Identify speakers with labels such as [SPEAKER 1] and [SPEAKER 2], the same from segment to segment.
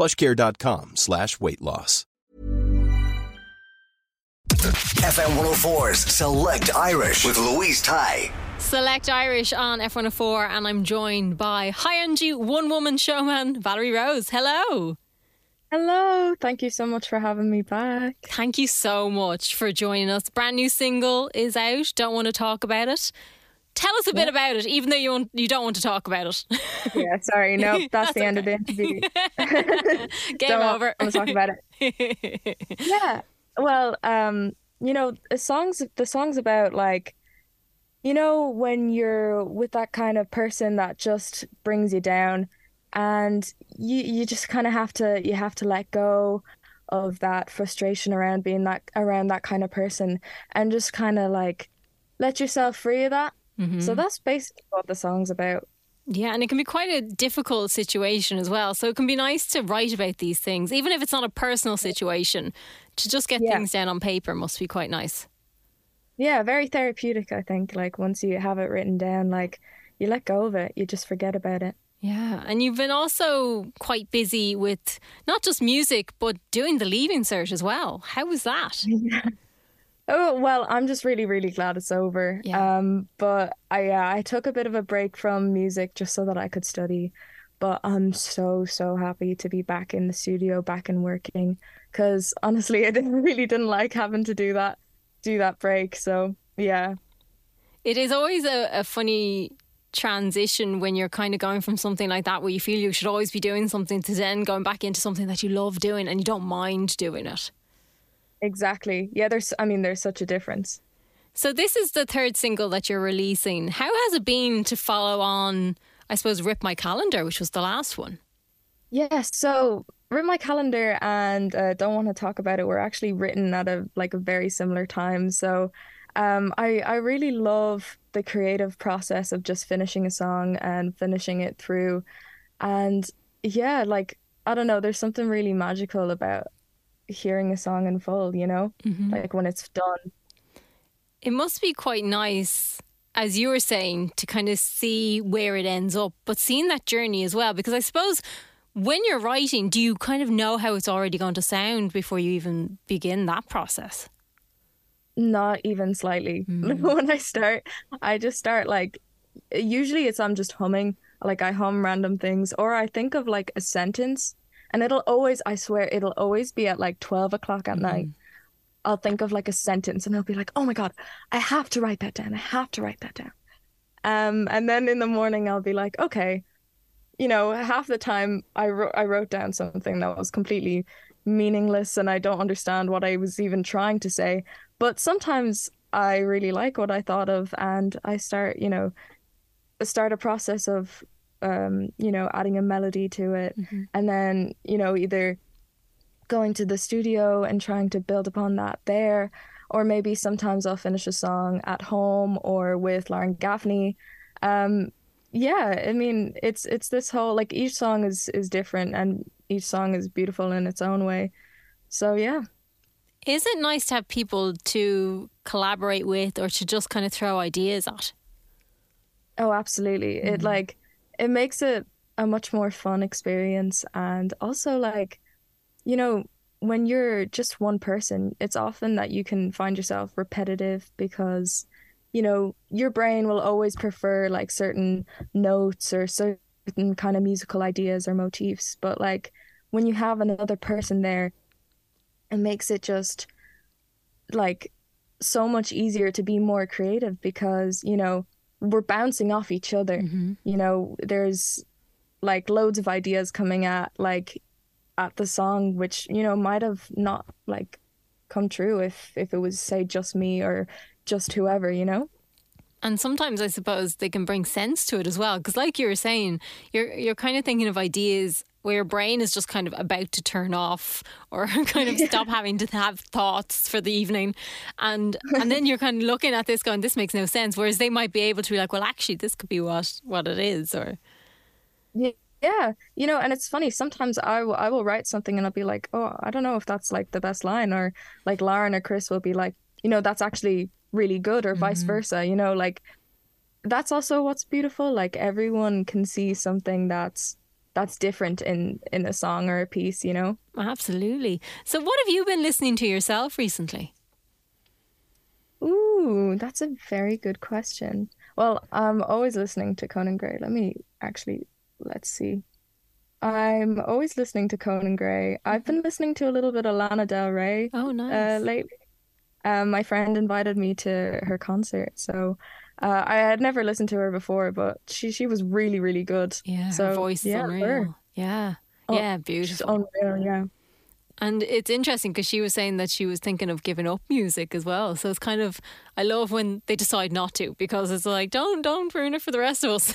[SPEAKER 1] plushcare.com slash weight loss.
[SPEAKER 2] FM 104's Select Irish with Louise Tighe.
[SPEAKER 3] Select Irish on FM104, and I'm joined by high energy one woman showman Valerie Rose. Hello.
[SPEAKER 4] Hello. Thank you so much for having me back.
[SPEAKER 3] Thank you so much for joining us. Brand new single is out. Don't want to talk about it. Tell us a bit about it, even though you you don't want to talk about it.
[SPEAKER 4] yeah, sorry. No, that's, that's the okay. end of the interview.
[SPEAKER 3] Game over.
[SPEAKER 4] To talk about it. yeah. Well, um, you know, the songs the songs about like you know when you're with that kind of person that just brings you down and you you just kind of have to you have to let go of that frustration around being that around that kind of person and just kind of like let yourself free of that. Mm-hmm. So that's basically what the song's about.
[SPEAKER 3] Yeah, and it can be quite a difficult situation as well. So it can be nice to write about these things, even if it's not a personal situation, to just get yeah. things down on paper must be quite nice.
[SPEAKER 4] Yeah, very therapeutic, I think. Like once you have it written down, like you let go of it, you just forget about it.
[SPEAKER 3] Yeah, and you've been also quite busy with not just music, but doing the Leaving Cert as well. How was that?
[SPEAKER 4] Oh well, I'm just really, really glad it's over. Yeah. Um, but I yeah, I took a bit of a break from music just so that I could study. But I'm so so happy to be back in the studio, back and working. Because honestly, I didn't really didn't like having to do that, do that break. So yeah,
[SPEAKER 3] it is always a, a funny transition when you're kind of going from something like that where you feel you should always be doing something to then going back into something that you love doing and you don't mind doing it.
[SPEAKER 4] Exactly. Yeah, there's I mean there's such a difference.
[SPEAKER 3] So this is the third single that you're releasing. How has it been to follow on I suppose Rip My Calendar, which was the last one?
[SPEAKER 4] Yes, yeah, so Rip My Calendar and uh, Don't Want to Talk About It were actually written at a like a very similar time. So um, I I really love the creative process of just finishing a song and finishing it through, and yeah, like I don't know, there's something really magical about hearing a song in full, you know, mm-hmm. like when it's done.
[SPEAKER 3] It must be quite nice, as you were saying, to kind of see where it ends up, but seeing that journey as well. Because I suppose when you're writing, do you kind of know how it's already going to sound before you even begin that process?
[SPEAKER 4] Not even slightly. Mm. when I start, I just start like, usually it's I'm just humming, like I hum random things, or I think of like a sentence and it'll always, I swear, it'll always be at like 12 o'clock at mm-hmm. night. I'll think of like a sentence and I'll be like, oh my God, I have to write that down. I have to write that down. Um, and then in the morning, I'll be like, okay, you know, half the time I, wrote I wrote down something that was completely meaningless and I don't understand what I was even trying to say. But sometimes I really like what I thought of and I start, you know, start a process of um, you know, adding a melody to it, mm-hmm. and then you know either going to the studio and trying to build upon that there, or maybe sometimes I'll finish a song at home or with Lauren Gaffney. Um, yeah, I mean it's it's this whole like each song is is different and each song is beautiful in its own way. So yeah.
[SPEAKER 3] Is it nice to have people to collaborate with or to just kind of throw ideas at?
[SPEAKER 4] Oh, absolutely. Mm-hmm. It like it makes it a much more fun experience and also like you know when you're just one person it's often that you can find yourself repetitive because you know your brain will always prefer like certain notes or certain kind of musical ideas or motifs but like when you have another person there it makes it just like so much easier to be more creative because you know we're bouncing off each other
[SPEAKER 3] Mm-hmm.
[SPEAKER 4] you know there's like loads of ideas coming at like at the song which you know might have not like come true if if it was say just me or just whoever you know
[SPEAKER 3] And sometimes I suppose they can bring sense to it as well. Because, like you were saying, you're you're kind of thinking of ideas where your brain is just kind of about to turn off or kind of stop having to have thoughts for the evening, and and then you're kind of looking at this going, this makes no sense. Whereas they might be able to be like, well, actually, this could be what what it is, or
[SPEAKER 4] Yeah, yeah. You know, and it's funny. Sometimes I will I will write something and I'll be like, oh, I don't know if that's like the best line, or like Lauren or Chris will be like, you know, that's actually really good, or vice mm-hmm. versa. You know, like that's also what's beautiful. Like everyone can see something that's that's different in in a song or a piece. You know.
[SPEAKER 3] absolutely. So, what have you been listening to yourself recently?
[SPEAKER 4] Ooh, that's a very good question. Well, I'm always listening to Conan Gray. Let me actually let's see. I'm always listening to Conan Gray. I've been listening to a little bit of Lana Del Rey
[SPEAKER 3] Oh, nice.
[SPEAKER 4] uh, lately. Um, my friend invited me to her concert, so uh, I had never listened to her before, but she she was really really good.
[SPEAKER 3] yeah,
[SPEAKER 4] so,
[SPEAKER 3] her voice is
[SPEAKER 4] yeah,
[SPEAKER 3] unreal.
[SPEAKER 4] her.
[SPEAKER 3] Yeah,
[SPEAKER 4] Oh,
[SPEAKER 3] yeah,
[SPEAKER 4] She's
[SPEAKER 3] beautiful.
[SPEAKER 4] unreal, yeah.
[SPEAKER 3] And it's interesting because she was saying that she was thinking of giving up music as well. So it's kind of I love when they decide not to because it's like don't don't ruin it for the rest of us.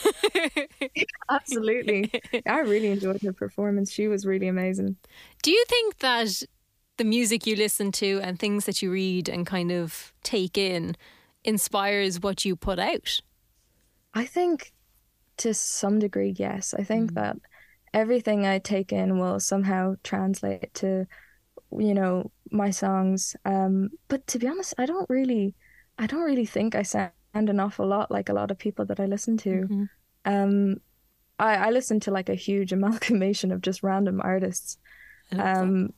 [SPEAKER 4] Absolutely. I really enjoyed her performance. She was really amazing.
[SPEAKER 3] Do you think that the music you listen to and things that you read and kind of take in inspires what you put out?
[SPEAKER 4] I think to some degree, yes. I think that everything I take in will somehow translate to, you know, my songs. Um, but to be honest, I don't really, I don't really think I sound an awful lot like a lot of people that I listen to. Um, I, I listen to like a huge amalgamation of just random artists.
[SPEAKER 3] I love that.
[SPEAKER 4] Um,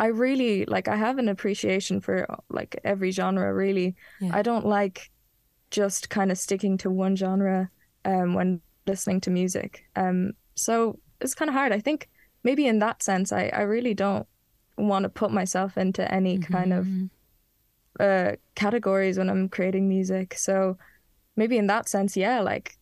[SPEAKER 4] I really like. I have an appreciation for like every genre. Really,
[SPEAKER 3] Yeah.
[SPEAKER 4] I don't like just kind of sticking to one genre um, when listening to music. Um, so it's kind of hard. I think maybe in that sense, I I really don't want to put myself into any kind of uh, categories when I'm creating music. So maybe in that sense, yeah, like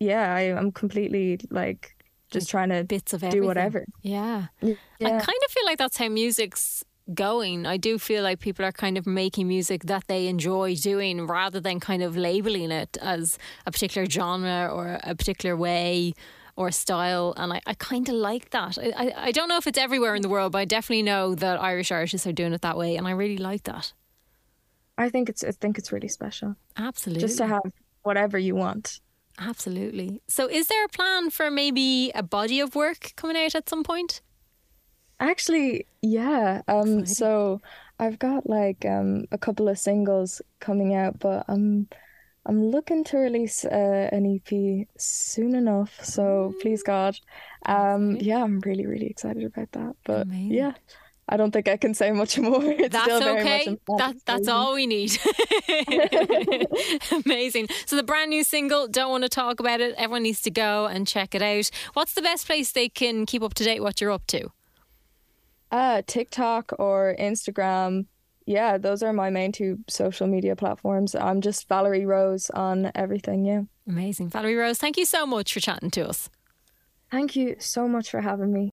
[SPEAKER 4] yeah, I, I'm completely like just trying to
[SPEAKER 3] Bits of everything.
[SPEAKER 4] do whatever.
[SPEAKER 3] Yeah. I kind of feel like that's how music's going. I do feel like people are kind of making music that they enjoy doing rather than kind of labeling it as a particular genre or a particular way or style. And I, I kind of like that. I, I, I don't know if it's everywhere in the world, but I definitely know that Irish artists are doing it that way. And I really like that.
[SPEAKER 4] I think it's I think it's really special
[SPEAKER 3] Absolutely.
[SPEAKER 4] just to have whatever you want.
[SPEAKER 3] Absolutely. So, is there a plan for maybe a body of work coming out at some point?
[SPEAKER 4] Actually, yeah. Um, so I've got like um a couple of singles coming out, but I'm I'm looking to release uh, an EP soon enough. So please God, um, yeah, I'm really really excited about that. But
[SPEAKER 3] Amazing.
[SPEAKER 4] yeah, I don't think I can say much more. It's
[SPEAKER 3] That's
[SPEAKER 4] still very
[SPEAKER 3] okay.
[SPEAKER 4] in
[SPEAKER 3] That, that's all we need. Amazing. So the brand new single, don't want to talk about it. Everyone needs to go and check it out. What's the best place they can keep up to date what you're up to?
[SPEAKER 4] Uh, TikTok or Instagram. Yeah, those are my main two social media platforms. I'm just Valerie Rose on everything. Yeah.
[SPEAKER 3] Amazing. Valerie Rose, thank you so much for chatting to us.
[SPEAKER 4] Thank you so much for having me.